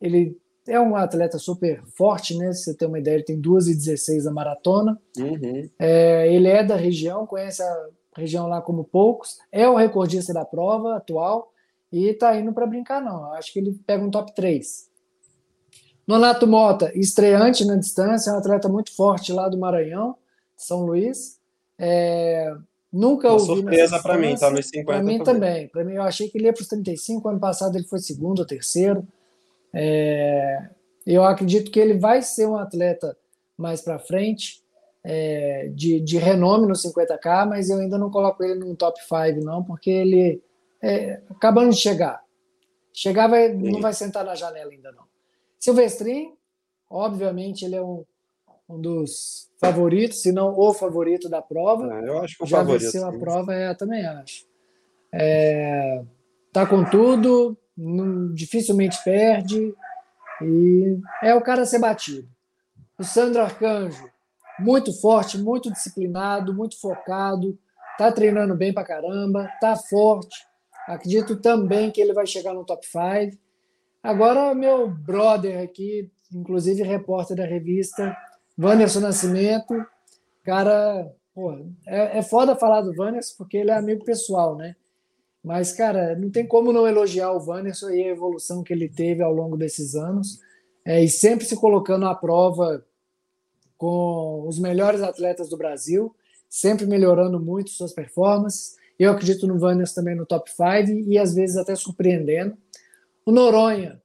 ele é um atleta super forte, né? Se você tem uma ideia, ele tem 2,16 na maratona. Uhum. É, ele é da região, conhece a região lá como poucos. É o recordista da prova atual e está indo para brincar, não. Acho que ele pega um top 3. Nonato Mota, estreante na distância, é um atleta muito forte lá do Maranhão, São Luís. É, nunca Uma ouvi. surpresa para mim, tá nos 50. Para mim também. Para mim, eu achei que ele ia para os 35. Ano passado ele foi segundo ou terceiro. É, eu acredito que ele vai ser um atleta mais para frente, é, de, de renome no 50K, mas eu ainda não coloco ele no top 5, não, porque ele é acabando de chegar. Chegar vai, não vai sentar na janela ainda, não. Silvestrin, obviamente, ele é um, um dos favoritos, se não o favorito da prova. É, eu acho que o Já favorito. venceu a prova, é, também acho. É, tá com tudo, não, dificilmente perde e é o cara a ser batido. O Sandro Arcanjo, muito forte, muito disciplinado, muito focado, tá treinando bem pra caramba, tá forte. Acredito também que ele vai chegar no top 5. Agora, meu brother aqui, inclusive repórter da revista, Wanderson Nascimento, cara, é, é foda falar do Wanderson porque ele é amigo pessoal, né? Mas, cara, não tem como não elogiar o Wanderson e a evolução que ele teve ao longo desses anos, é, e sempre se colocando à prova com os melhores atletas do Brasil, sempre melhorando muito suas performances. Eu acredito no Wanderson também no top 5 e às vezes até surpreendendo. O Noronha,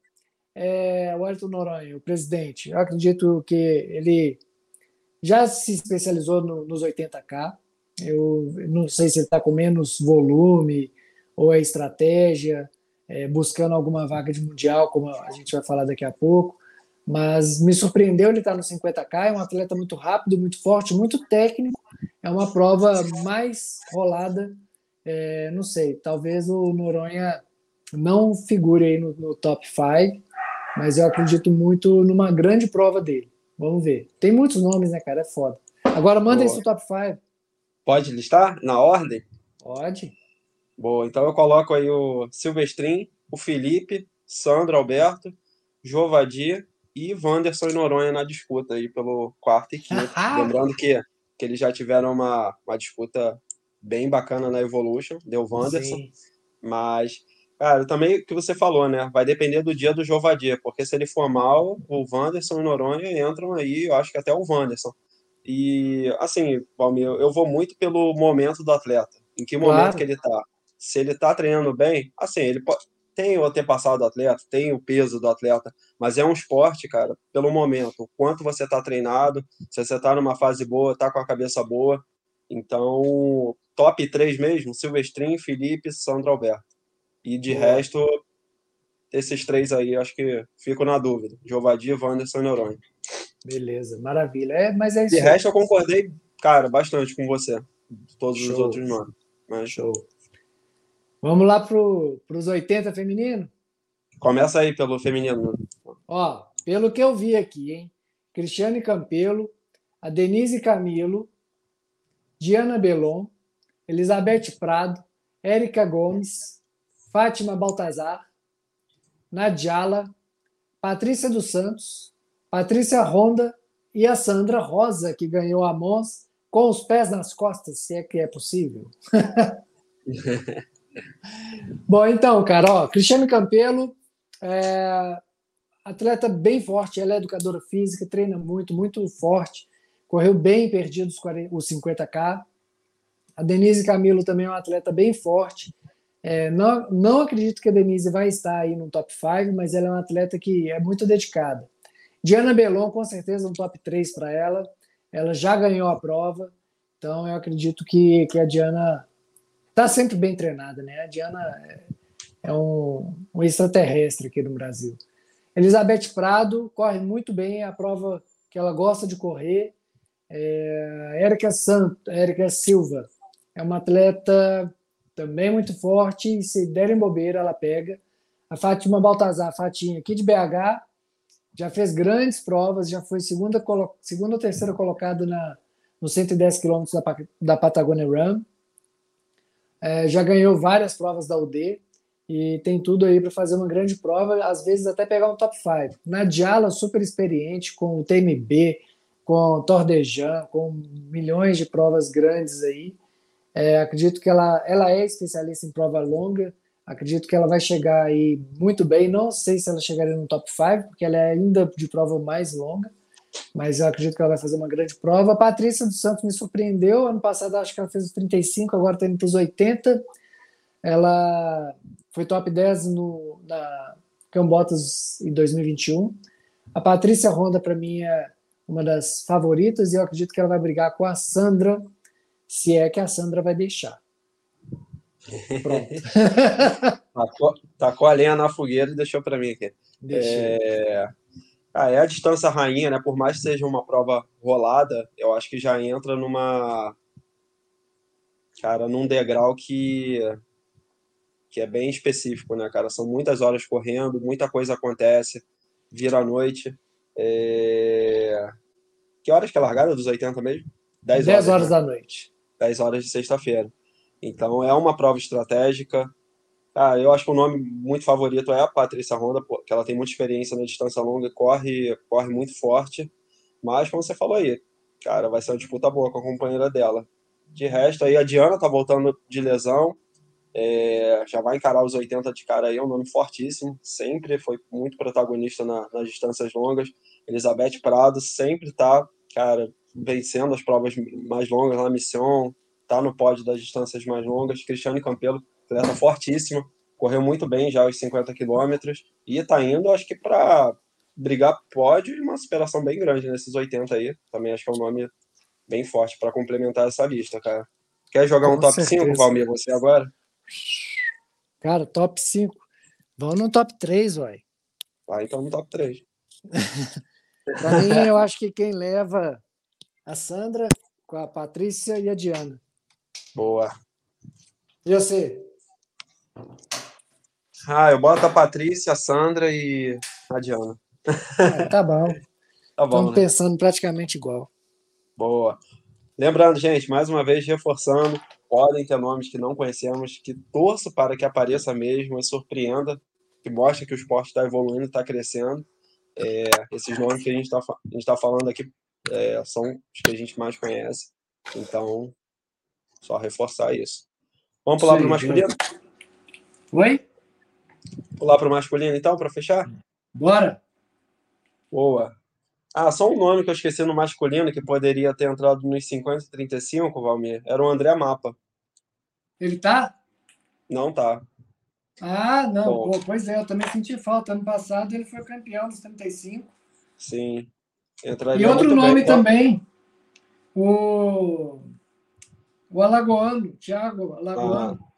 é, o Ayrton Noronha, o presidente, eu acredito que ele já se especializou no, nos 80K. Eu não sei se ele está com menos volume ou é estratégia, é, buscando alguma vaga de mundial, como a gente vai falar daqui a pouco. Mas me surpreendeu ele estar no 50K. É um atleta muito rápido, muito forte, muito técnico. É uma prova mais rolada. É, não sei, talvez o Noronha não figure aí no, no top 5, mas eu acredito muito numa grande prova dele. Vamos ver. Tem muitos nomes, né, cara? É foda. Agora manda esse top 5. Pode listar na ordem? Pode. Boa, então eu coloco aí o Silvestrin, o Felipe, Sandro Alberto, Jovadi e Wanderson e Noronha na disputa aí pelo quarto e quinto. Lembrando que, que eles já tiveram uma, uma disputa bem bacana na Evolution, deu Wanderson, Sim. mas Cara, também o que você falou, né? Vai depender do dia do Jovadia, porque se ele for mal, o Wanderson e Noronha entram aí, eu acho que até o Wanderson. E, assim, Palmir, eu vou muito pelo momento do atleta, em que momento claro. que ele tá. Se ele tá treinando bem, assim, ele pode, tem o antepassado do atleta, tem o peso do atleta, mas é um esporte, cara, pelo momento, o quanto você tá treinado, se você tá numa fase boa, tá com a cabeça boa. Então, top 3 mesmo, Silvestrin, Felipe, Sandro Alberto. E de Boa. resto, esses três aí, acho que fico na dúvida. Jovadi, Wanderson e Noronha. Beleza, maravilha. É, mas é isso. De resto, eu concordei, cara, bastante com você. Todos Show. os outros nomes. Mas... Show. Vamos lá para os 80 feminino? Começa aí pelo feminino. Ó, pelo que eu vi aqui, hein? Cristiane Campelo, a Denise Camilo, Diana Belon, Elizabeth Prado, Érica Gomes, Fátima Baltazar, Nadiala, Patrícia dos Santos, Patrícia Ronda e a Sandra Rosa, que ganhou a Mons com os pés nas costas, se é que é possível. Bom, então, cara, Cristiane Campelo, é, atleta bem forte, ela é educadora física, treina muito, muito forte, correu bem perdido os 50K. A Denise Camilo também é uma atleta bem forte, é, não, não acredito que a Denise vai estar aí no top 5, mas ela é uma atleta que é muito dedicada. Diana Belon, com certeza, um top 3 para ela. Ela já ganhou a prova, então eu acredito que, que a Diana está sempre bem treinada, né? A Diana é, é um, um extraterrestre aqui no Brasil. Elizabeth Prado corre muito bem a prova que ela gosta de correr. É, Érica, Santo, Érica Silva é uma atleta também muito forte, e se derem bobeira, ela pega. A Fátima Baltazar, a Fatinha, aqui de BH, já fez grandes provas, já foi segunda, segunda ou terceira colocada na, nos 110 quilômetros da, da Patagonia Run. É, já ganhou várias provas da UD e tem tudo aí para fazer uma grande prova, às vezes até pegar um top 5. Nadiala, super experiente, com o TMB, com Tordejan, com milhões de provas grandes aí. É, acredito que ela, ela é especialista em prova longa. Acredito que ela vai chegar aí muito bem. Não sei se ela chegaria no top 5, porque ela é ainda de prova mais longa, mas eu acredito que ela vai fazer uma grande prova. A Patrícia dos Santos me surpreendeu. Ano passado acho que ela fez os 35, agora está indo para os 80. Ela foi top 10 no, na Cambotas em 2021. A Patrícia Ronda, para mim, é uma das favoritas e eu acredito que ela vai brigar com a Sandra se é que a Sandra vai deixar. Pronto. tacou, tacou a lenha na fogueira e deixou para mim aqui. É... Ah, é a distância rainha, né? Por mais que seja uma prova rolada, eu acho que já entra numa. Cara, num degrau que. que é bem específico, né, cara? São muitas horas correndo, muita coisa acontece, vira a noite. É... Que horas que é a largada dos 80 mesmo? 10 horas, 10 horas né? da noite. 10 horas de sexta-feira. Então é uma prova estratégica. Cara, eu acho que o nome muito favorito é a Patrícia Honda, porque ela tem muita experiência na distância longa, corre, corre muito forte. Mas, como você falou aí, cara, vai ser uma disputa boa com a companheira dela. De resto, aí a Diana tá voltando de lesão, é, já vai encarar os 80 de cara aí, é um nome fortíssimo, sempre foi muito protagonista na, nas distâncias longas. Elizabeth Prado sempre tá, cara, vencendo as provas mais longas na Mission, tá no pódio das distâncias mais longas. Cristiane Campelo, atleta fortíssima, correu muito bem já os 50 quilômetros e tá indo, acho que para brigar pódio e uma superação bem grande nesses 80 aí. Também acho que é um nome bem forte para complementar essa lista, cara. Quer jogar Com um top certeza. 5, Valmir, você agora? Cara, top 5. Vamos no top 3, uai. Vai então no top 3. Para mim, eu acho que quem leva a Sandra com a Patrícia e a Diana. Boa. E você? Ah, eu boto a Patrícia, a Sandra e a Diana. É, tá bom. tá bom. Estamos né? pensando praticamente igual. Boa. Lembrando, gente, mais uma vez reforçando, podem ter nomes que não conhecemos, que torço para que apareça mesmo e surpreenda, que mostre que o esporte está evoluindo, está crescendo. É, esses nomes que a gente está tá falando aqui é, são os que a gente mais conhece. Então, só reforçar isso. Vamos pular para o masculino? Oi? Pular para o masculino, então, para fechar? Bora! Boa. Ah, só um nome que eu esqueci no masculino que poderia ter entrado nos 50 e 35, Valmir. Era o André Mapa. Ele tá? Não tá. Ah, não. Pô, pois é, eu também senti falta. Ano passado ele foi campeão dos 35. Sim. Entraria e outro nome bem. também. O. O Alagoano, Thiago Alagoano. Ah,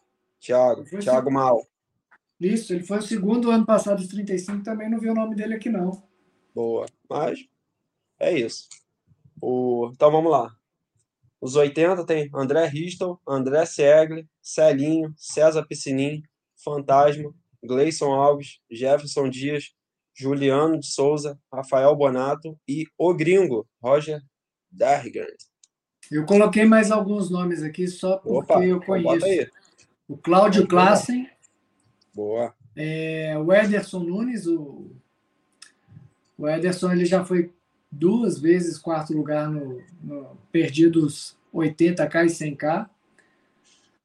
Thiago, Thiago Mal. Isso, ele foi o segundo ano passado dos 35, também não vi o nome dele aqui, não. Boa. Mas é isso. O... Então vamos lá. Os 80 tem André Ristel, André Segli, Celinho, César Piscinin, Fantasma, Gleison Alves, Jefferson Dias, Juliano de Souza, Rafael Bonato e o gringo, Roger Dargard. Eu coloquei mais alguns nomes aqui só porque Opa, eu então conheço. O Cláudio Klassen. Boa. É, o Ederson Nunes, o, o Ederson ele já foi duas vezes quarto lugar no, no perdidos 80k e 100k.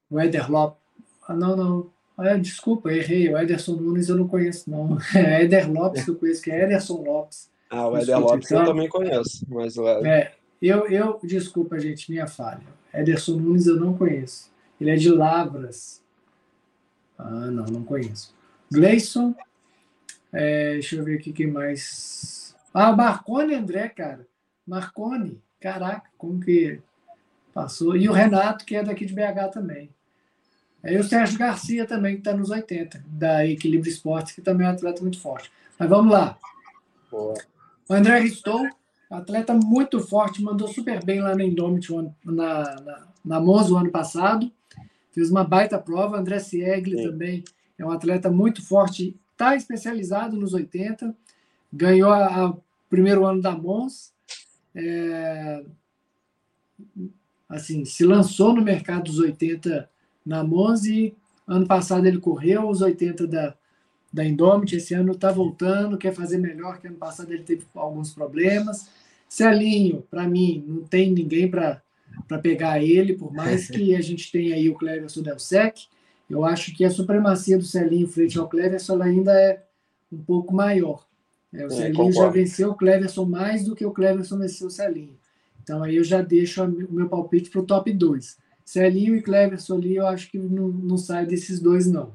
O Eder Lopes. Ah, não, não. Ah, desculpa, errei. O Ederson Nunes eu não conheço, não. É Eder Lopes que eu conheço, que é Ederson Lopes. Ah, o Eder Lopes eu também conheço, mas o Eder... É, eu, eu, desculpa, gente, minha falha. Ederson Nunes eu não conheço. Ele é de Lavras. Ah, não, não conheço. Gleison. É, deixa eu ver aqui quem mais. Ah, Marcone André, cara. Marcone. Caraca, como que passou. E o Renato, que é daqui de BH também. E o Sérgio Garcia também, que está nos 80, da Equilíbrio Esportes, que também é um atleta muito forte. Mas vamos lá. Boa. O André Ristou, atleta muito forte, mandou super bem lá na Indomit, na, na, na Monza, ano passado. Fez uma baita prova. André Siegli também é um atleta muito forte, está especializado nos 80. Ganhou o primeiro ano da Mons. É, assim, se lançou no mercado dos 80 na Monza e ano passado ele correu os 80 da, da Indomit, esse ano está voltando, quer fazer melhor, que ano passado ele teve alguns problemas. Celinho, para mim, não tem ninguém para pegar ele, por mais que a gente tenha aí o Cleverson Delsec, eu acho que a supremacia do Celinho frente ao Cleverson ainda é um pouco maior. É, o é, Celinho já venceu o Cleverson mais do que o Cleverson venceu o Celinho. Então aí eu já deixo o meu palpite para o top 2. Celinho e Cleverson ali, eu acho que não, não sai desses dois, não.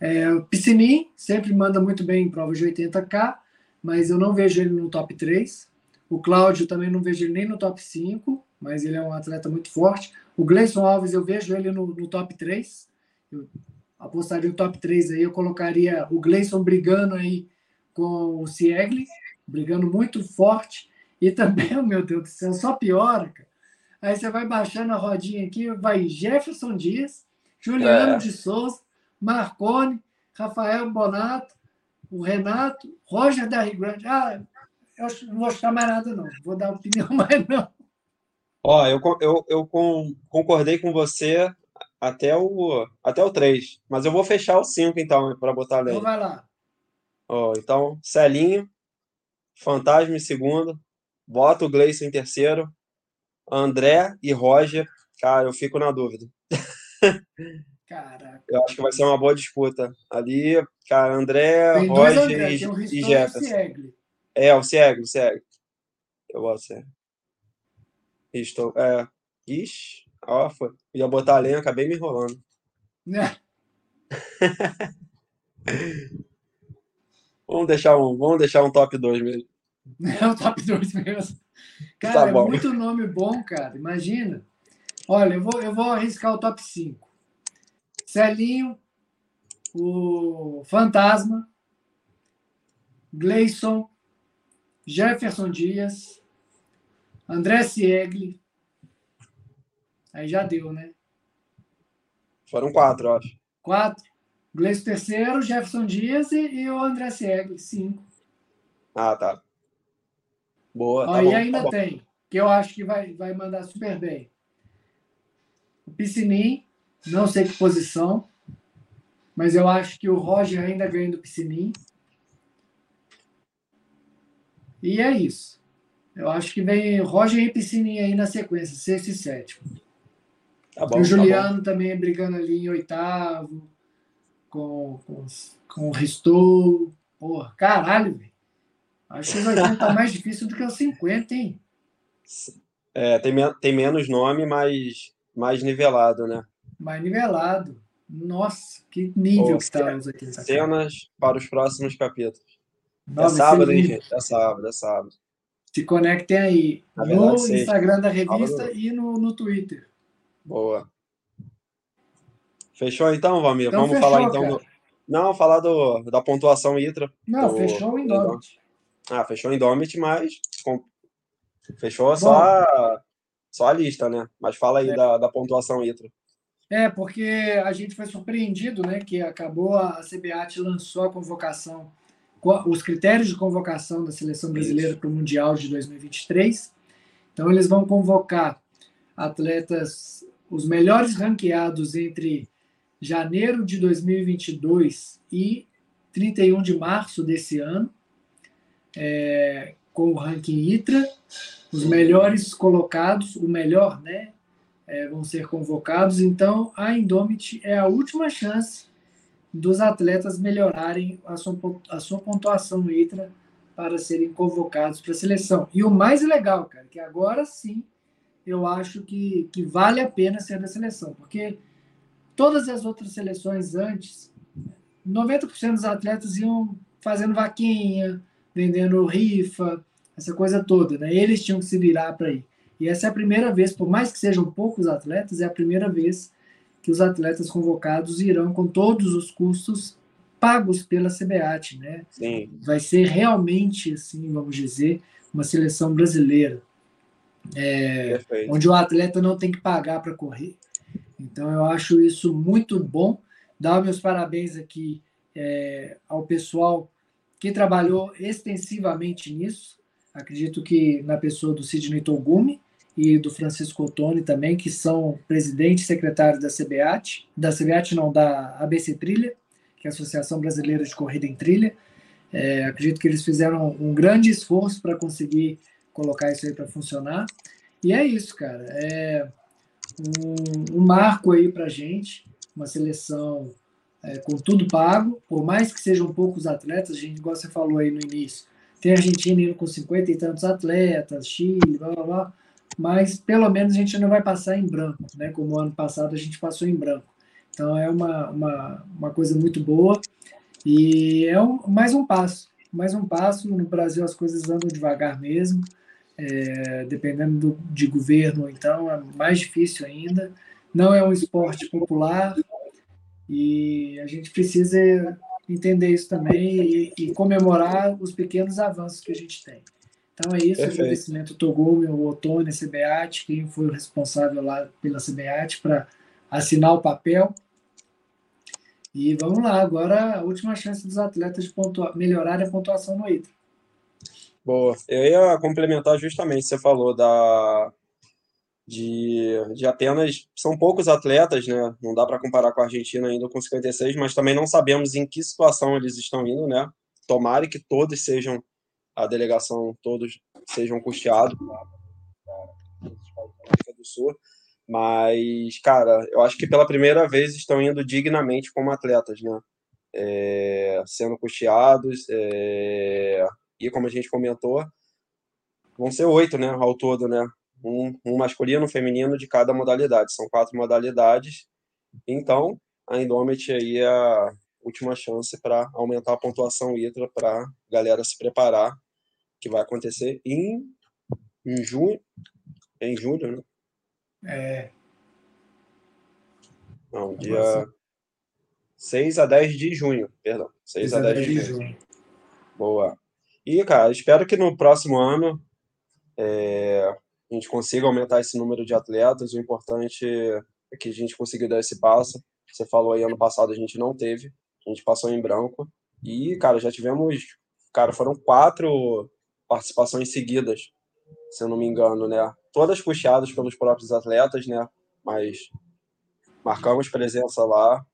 É, o Piscinin sempre manda muito bem em provas de 80K, mas eu não vejo ele no top 3. O Cláudio também não vejo ele nem no top 5, mas ele é um atleta muito forte. O Gleison Alves, eu vejo ele no, no top 3. Eu apostaria no top 3 aí, eu colocaria o Gleison brigando aí com o Siegli, brigando muito forte. E também, oh, meu Deus do céu, só piora, cara. Aí você vai baixando a rodinha aqui, vai Jefferson Dias, Juliano é. de Souza, Marcone, Rafael Bonato, o Renato, Roger da Rio Grande. Ah, eu não vou chutar mais nada, não. Vou dar opinião mais, não. Ó, eu, eu, eu concordei com você até o, até o 3. Mas eu vou fechar o 5, então, para botar além. Então vai lá. Ó, então, Celinho, Fantasma em segundo, bota o Gleison em terceiro, André e Roger. Cara, eu fico na dúvida. Caraca. Eu acho que vai ser uma boa disputa. Ali, cara, André, Roger André, e, e Jefferson. É, o Ciegli, o Ciegli. Eu gosto do Ciegli. Estou, é. Ixi, ó, foi. Ia botar a lenha, acabei me enrolando. É. vamos, deixar um, vamos deixar um top 2 mesmo. É o top 2 mesmo. Tá cara, tá é muito nome bom, cara. Imagina. Olha, eu vou, eu vou arriscar o top 5. Celinho, o Fantasma, Gleison, Jefferson Dias, André Siegli. Aí já deu, né? Foram quatro, eu acho. Quatro. Gleison terceiro, Jefferson Dias e, e o André Siegli, cinco. Ah, tá. Boa. Tá Aí bom, ainda tá tem, que eu acho que vai, vai mandar super bem. O Piscinim, não sei que posição, mas eu acho que o Roger ainda ganha do Piscinim. E é isso. Eu acho que vem Roger e Piscinim aí na sequência, sexto e sétimo. Tá bom, o tá Juliano tá também brigando ali em oitavo, com, com, com o Ristou. Porra, caralho, velho. Acho que os 80 tá mais difícil do que os 50, hein? É, tem, tem menos nome, mas mais nivelado, né? Mais nivelado. Nossa, que nível que está os 80. Cenas para os próximos capítulos. É sábado, hein, gente? É sábado, é sábado. Se conectem aí verdade, no Instagram da revista sábado. e no, no Twitter. Boa. Fechou então, Valmir? Então, Vamos fechou, falar então do... Não, falar do, da pontuação ITRA. Não, do... fechou o Indomit. Ah, fechou o Indomit, mas fechou Bom, só, só a lista, né? Mas fala aí é. da, da pontuação ITRA. É, porque a gente foi surpreendido, né? Que acabou a, a CBAT lançou a convocação, os critérios de convocação da seleção brasileira para o Mundial de 2023. Então, eles vão convocar atletas, os melhores ranqueados entre janeiro de 2022 e 31 de março desse ano, é, com o ranking ITRA, os melhores colocados, o melhor, né, é, vão ser convocados. Então, a Indomit é a última chance dos atletas melhorarem a sua, a sua pontuação no ITRA para serem convocados para a seleção. E o mais legal, cara, que agora sim eu acho que, que vale a pena ser da seleção, porque todas as outras seleções antes, 90% dos atletas iam fazendo vaquinha, vendendo rifa, essa coisa toda, né? Eles tinham que se virar para ir. E essa é a primeira vez, por mais que sejam poucos atletas, é a primeira vez que os atletas convocados irão com todos os custos pagos pela CBAT, né? Sim. Vai ser realmente, assim, vamos dizer, uma seleção brasileira, é, onde o atleta não tem que pagar para correr. Então, eu acho isso muito bom. Dar meus parabéns aqui é, ao pessoal que trabalhou extensivamente nisso. Acredito que na pessoa do Sidney Togumi, e do Francisco Ottoni também, que são presidente e secretário da CBAT, da CBAT não, da ABC Trilha, que é a Associação Brasileira de Corrida em Trilha. É, acredito que eles fizeram um grande esforço para conseguir colocar isso aí para funcionar. E é isso, cara. É um, um marco aí para gente, uma seleção é, com tudo pago, por mais que sejam poucos atletas, a gente, igual você falou aí no início, tem a Argentina indo com 50 e tantos atletas, Chile, blá blá blá mas pelo menos a gente não vai passar em branco, né? Como ano passado a gente passou em branco. Então é uma, uma, uma coisa muito boa e é um, mais um passo, mais um passo. No Brasil as coisas andam devagar mesmo, é, dependendo do, de governo, então é mais difícil ainda. Não é um esporte popular e a gente precisa entender isso também e, e comemorar os pequenos avanços que a gente tem. Então é isso, Perfeito. agradecimento Togumi, o Otone, a CBAT, quem foi o responsável lá pela CBAT para assinar o papel. E vamos lá, agora a última chance dos atletas de pontua melhorar a pontuação no ITRA. Boa. Eu ia complementar justamente, você falou da de, de apenas. São poucos atletas, né? Não dá para comparar com a Argentina ainda com 56, mas também não sabemos em que situação eles estão indo, né? Tomara que todos sejam, a delegação, todos sejam custeados do Sul. Mas, cara, eu acho que pela primeira vez estão indo dignamente como atletas, né? É, sendo custeados. É, e como a gente comentou, vão ser oito, né? Ao todo, né? Um, um masculino, um feminino de cada modalidade. São quatro modalidades. Então, a Indomit aí é a última chance para aumentar a pontuação ITRA para a galera se preparar, que vai acontecer em, em junho, em julho, né? É. Não, dia Nossa. 6 a 10 de junho, perdão. 6, 6 a 10, 10 de, junho. junho. Boa. E, cara, espero que no próximo ano é, a gente consiga aumentar esse número de atletas. O importante é que a gente consiga dar esse passo. Você falou aí, ano passado a gente não teve, a gente passou em branco. E, cara, já tivemos, cara, foram quatro participações seguidas, se eu não me engano, né? Todas puxadas pelos próprios atletas, né? Mas marcamos presença lá.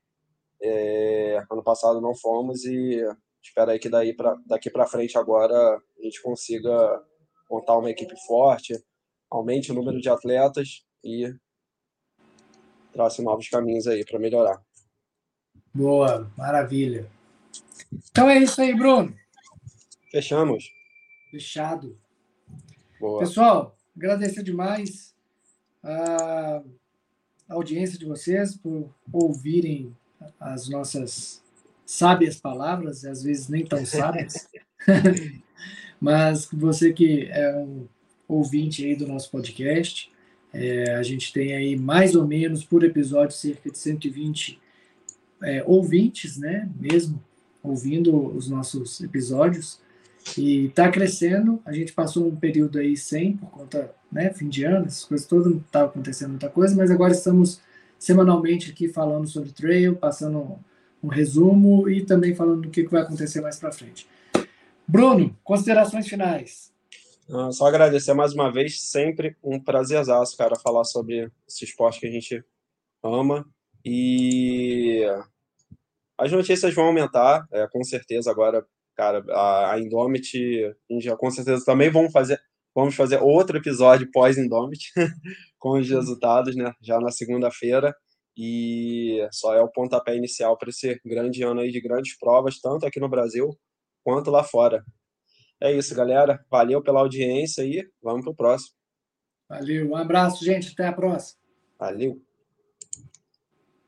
É, ano passado não fomos e espero aí que daí pra, daqui para frente agora a gente consiga montar uma equipe forte, aumente o número de atletas e trace novos caminhos aí para melhorar. Boa, maravilha. Então é isso aí, Bruno. Fechamos. Fechado. Boa. Pessoal, agradecer demais a audiência de vocês por ouvirem as nossas sábias palavras, às vezes nem tão sábias. Mas você que é um ouvinte aí do nosso podcast, é, a gente tem aí mais ou menos por episódio cerca de 120 é, ouvintes, né? Mesmo ouvindo os nossos episódios. E está crescendo. A gente passou um período aí sem, por conta, né, fim de ano, essas coisas todas, não estava acontecendo muita coisa, mas agora estamos semanalmente aqui falando sobre trail, passando um resumo e também falando do que vai acontecer mais para frente. Bruno, considerações finais. Ah, só agradecer mais uma vez, sempre um prazerzaço, cara, falar sobre esse esporte que a gente ama. E as notícias vão aumentar, é, com certeza. Agora, cara, a, a Indomit, já com certeza também vamos fazer, vamos fazer outro episódio pós-Indomit, com os resultados, né? Já na segunda-feira. E só é o pontapé inicial para esse grande ano aí de grandes provas, tanto aqui no Brasil quanto lá fora. É isso, galera. Valeu pela audiência e vamos para o próximo. Valeu. Um abraço, gente. Até a próxima. Valeu.